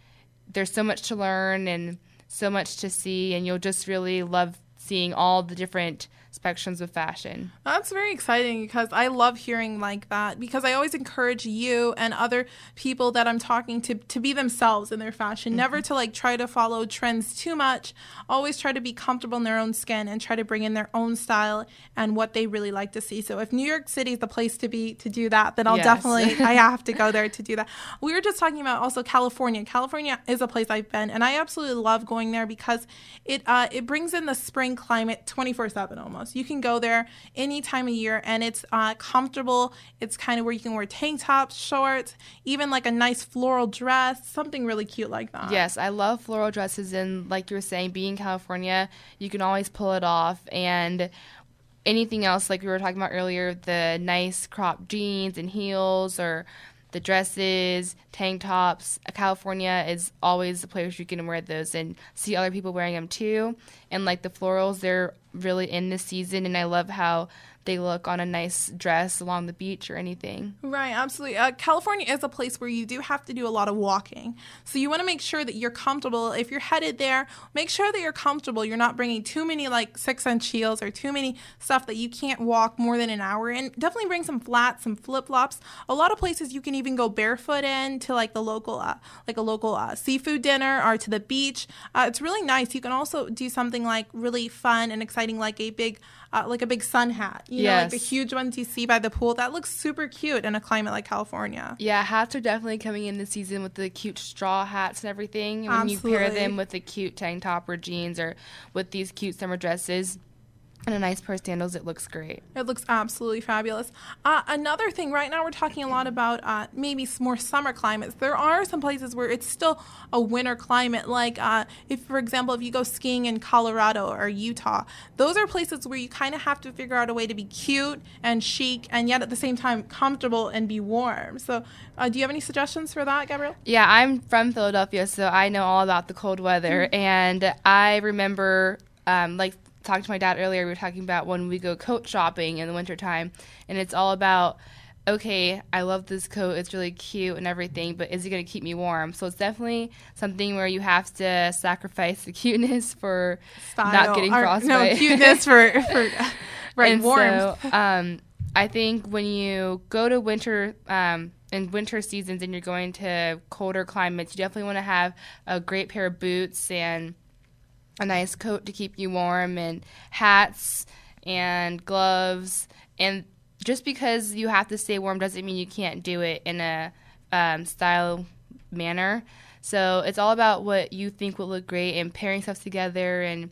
S3: there's so much to learn and so much to see, and you'll just really love seeing all the different of fashion.
S2: That's very exciting because I love hearing like that because I always encourage you and other people that I'm talking to to be themselves in their fashion, mm-hmm. never to like try to follow trends too much. Always try to be comfortable in their own skin and try to bring in their own style and what they really like to see. So if New York City is the place to be to do that, then I'll yes. definitely I [LAUGHS] have to go there to do that. We were just talking about also California. California is a place I've been and I absolutely love going there because it uh, it brings in the spring climate 24/7 almost. You can go there any time of year and it's uh, comfortable. It's kind of where you can wear tank tops, shorts, even like a nice floral dress, something really cute like that.
S3: Yes, I love floral dresses. And like you were saying, being in California, you can always pull it off. And anything else, like we were talking about earlier, the nice crop jeans and heels or the dresses, tank tops. California is always the place you can wear those and see other people wearing them too. And like the florals, they're really in this season, and I love how they look on a nice dress along the beach or anything.
S2: Right, absolutely. Uh, California is a place where you do have to do a lot of walking. So you want to make sure that you're comfortable. If you're headed there, make sure that you're comfortable. You're not bringing too many like six inch heels or too many stuff that you can't walk more than an hour in. Definitely bring some flats, some flip flops. A lot of places you can even go barefoot in to like the local, uh, like a local uh, seafood dinner or to the beach. Uh, it's really nice. You can also do something like really fun and exciting, like a big uh, like a big sun hat. You yes. know, like the huge ones you see by the pool. That looks super cute in a climate like California.
S3: Yeah, hats are definitely coming in this season with the cute straw hats and everything. When Absolutely. you pair them with the cute tank top or jeans or with these cute summer dresses, and a nice pair of sandals. It looks great.
S2: It looks absolutely fabulous. Uh, another thing, right now we're talking a lot about uh, maybe more summer climates. There are some places where it's still a winter climate, like uh, if, for example, if you go skiing in Colorado or Utah, those are places where you kind of have to figure out a way to be cute and chic, and yet at the same time comfortable and be warm. So, uh, do you have any suggestions for that, Gabrielle?
S3: Yeah, I'm from Philadelphia, so I know all about the cold weather, mm-hmm. and I remember. Um, like talked to my dad earlier. We were talking about when we go coat shopping in the wintertime, and it's all about okay, I love this coat. It's really cute and everything, but is it going to keep me warm? So it's definitely something where you have to sacrifice the [LAUGHS] cuteness for Style. not getting frostbite.
S2: No, [LAUGHS] cuteness for, for [LAUGHS] right, warmth.
S3: So, um, I think when you go to winter, um, in winter seasons and you're going to colder climates, you definitely want to have a great pair of boots and – a nice coat to keep you warm and hats and gloves and just because you have to stay warm doesn't mean you can't do it in a um, style manner. So it's all about what you think will look great and pairing stuff together. And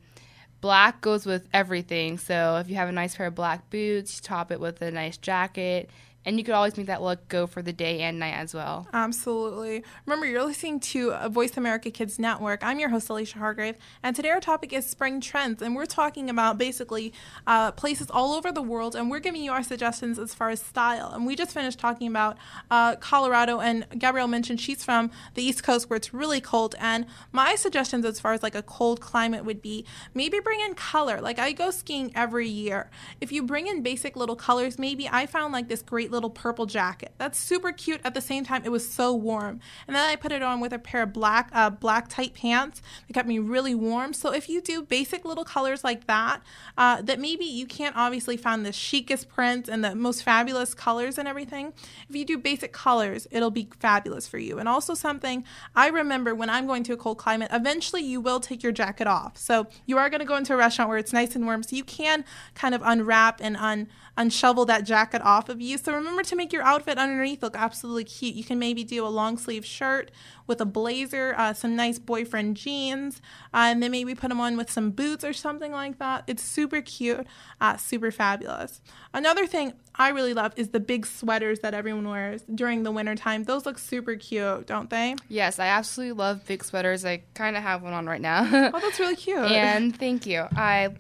S3: black goes with everything. So if you have a nice pair of black boots, top it with a nice jacket and you could always make that look go for the day and night as well.
S2: Absolutely. Remember, you're listening to a Voice America Kids Network. I'm your host, Alicia Hargrave, and today our topic is spring trends, and we're talking about basically uh, places all over the world, and we're giving you our suggestions as far as style. And we just finished talking about uh, Colorado, and Gabrielle mentioned she's from the East Coast where it's really cold, and my suggestions as far as like a cold climate would be maybe bring in color. Like I go skiing every year. If you bring in basic little colors, maybe I found like this great little purple jacket. That's super cute. At the same time, it was so warm. And then I put it on with a pair of black, uh, black tight pants It kept me really warm. So if you do basic little colors like that, uh, that maybe you can't obviously find the chicest prints and the most fabulous colors and everything. If you do basic colors, it'll be fabulous for you. And also something I remember when I'm going to a cold climate, eventually you will take your jacket off. So you are going to go into a restaurant where it's nice and warm. So you can kind of unwrap and un unshovel that jacket off of you. So remember to make your outfit underneath look absolutely cute. You can maybe do a long sleeve shirt with a blazer, uh, some nice boyfriend jeans, uh, and then maybe put them on with some boots or something like that. It's super cute, uh, super fabulous. Another thing I really love is the big sweaters that everyone wears during the wintertime. Those look super cute, don't they?
S3: Yes, I absolutely love big sweaters. I kind of have one on right now.
S2: oh, that's really [LAUGHS] cute.
S3: and thank you. I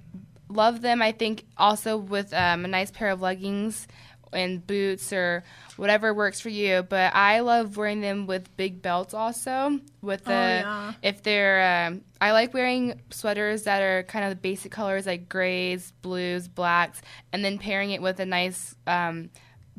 S3: love them. I think also with um, a nice pair of leggings and boots or whatever works for you. But I love wearing them with big belts also. With the oh, yeah. if they're um, I like wearing sweaters that are kind of the basic colors like grays, blues, blacks, and then pairing it with a nice um,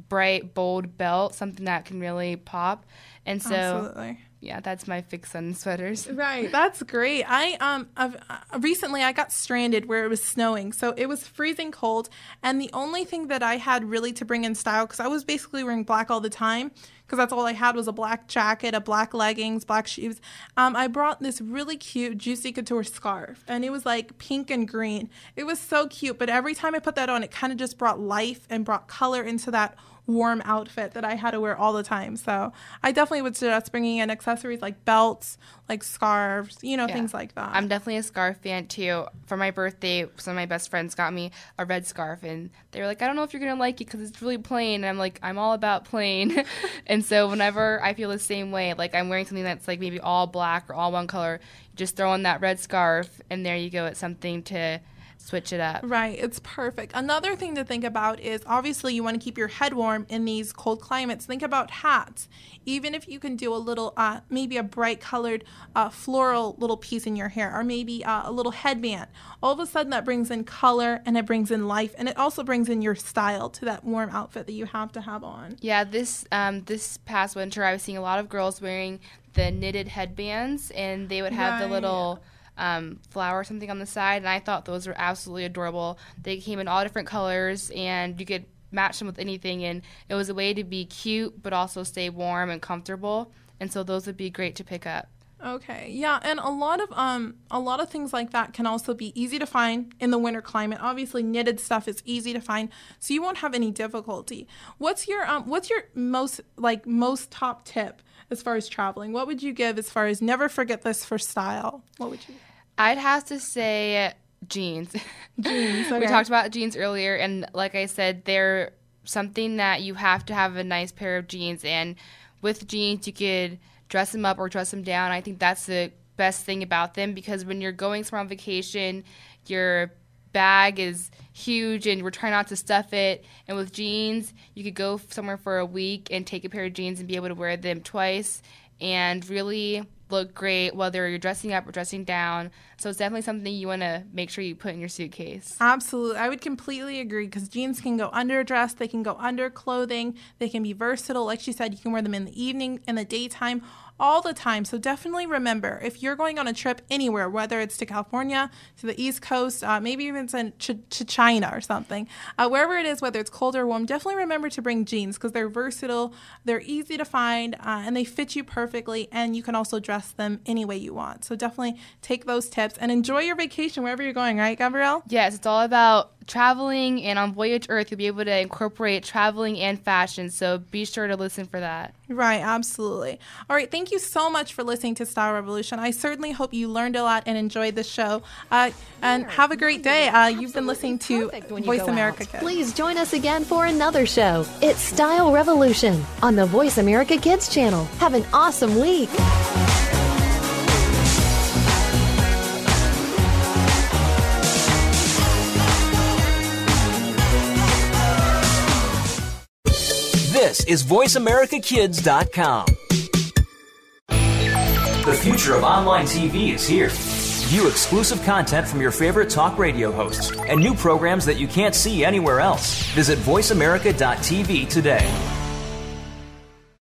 S3: bright bold belt, something that can really pop. And so
S2: Absolutely
S3: yeah, that's my fix on sweaters. [LAUGHS]
S2: Right, that's great. I um I've, uh, recently I got stranded where it was snowing, so it was freezing cold, and the only thing that I had really to bring in style because I was basically wearing black all the time because that's all I had was a black jacket, a black leggings, black shoes. Um, I brought this really cute Juicy Couture scarf, and it was like pink and green. It was so cute, but every time I put that on, it kind of just brought life and brought color into that warm outfit that I had to wear all the time. So I definitely would suggest bringing in accessories like belts, like scarves, you know, yeah. things like that.
S3: I'm definitely a scarf fan too. For my birthday, some of my best friends got me a red scarf, and they were like, "I don't know if you're gonna like it because it's really plain." And I'm like, "I'm all about plain." [LAUGHS] and so whenever I feel the same way, like I'm wearing something that's like maybe all black or all one color, just throw on that red scarf, and there you go. It's something to switch it up.
S2: Right, it's perfect. Another thing to think about is obviously you want to keep your head warm in these cold climates. Think about hats. Even if you can do a little, uh, maybe a bright colored uh, floral little piece in your hair, or maybe uh, a little headband, all of a sudden that brings in color and it brings in life, and it also brings in your style to that warm outfit that you have to have on.
S3: Yeah, this um, this past winter I was seeing a lot of girls wearing the knitted headbands, and they would have right. the little um, flower or something on the side, and I thought those were absolutely adorable. They came in all different colors, and you could match them with anything, and it was a way to be cute but also stay warm and comfortable. And so those would be great to pick up.
S2: Okay. Yeah, and a lot of um a lot of things like that can also be easy to find in the winter climate. Obviously, knitted stuff is easy to find, so you won't have any difficulty. What's your um what's your most like most top tip as far as traveling? What would you give as far as never forget this for style? What would you
S3: I'd have to say jeans. [LAUGHS]
S2: Jeans. Okay.
S3: we talked about jeans earlier, and like I said, they're something that you have to have a nice pair of jeans. And with jeans, you could dress them up or dress them down. I think that's the best thing about them because when you're going somewhere on vacation, your bag is huge and we're trying not to stuff it. And with jeans, you could go somewhere for a week and take a pair of jeans and be able to wear them twice and really look great whether you're dressing up or dressing down. So it's definitely something you want to make sure you put in your suitcase.
S2: Absolutely. I would completely agree because jeans can go under a dress, they can go under clothing, they can be versatile. Like she said, you can wear them in the evening, in the daytime. All the time. So definitely remember if you're going on a trip anywhere, whether it's to California, to the East Coast, uh, maybe even to, to, China or something, uh, wherever it is, whether it's cold or warm, definitely remember to bring jeans because they're versatile, they're easy to find, uh, and they fit you perfectly. And you can also dress them any way you want. So definitely take those tips and enjoy your vacation wherever you're going, right, Gabrielle?
S3: Yes, it's all about traveling and on Voyage Earth you'll be able to incorporate traveling and fashion so be sure to listen for that.
S2: Right absolutely. All right thank you so much for listening to style revolution. I certainly hope you learned a lot and enjoyed the show. Uh, and have a great day. Uh, you've been listening to voice america
S1: kids. Please join us again for another show. It's style revolution on the voice america kids channel. Have an awesome week
S5: This is VoiceAmericaKids.com. The future of online TV is here. View exclusive content from your favorite talk radio hosts and new programs that you can't see anywhere else. Visit VoiceAmerica.tv today.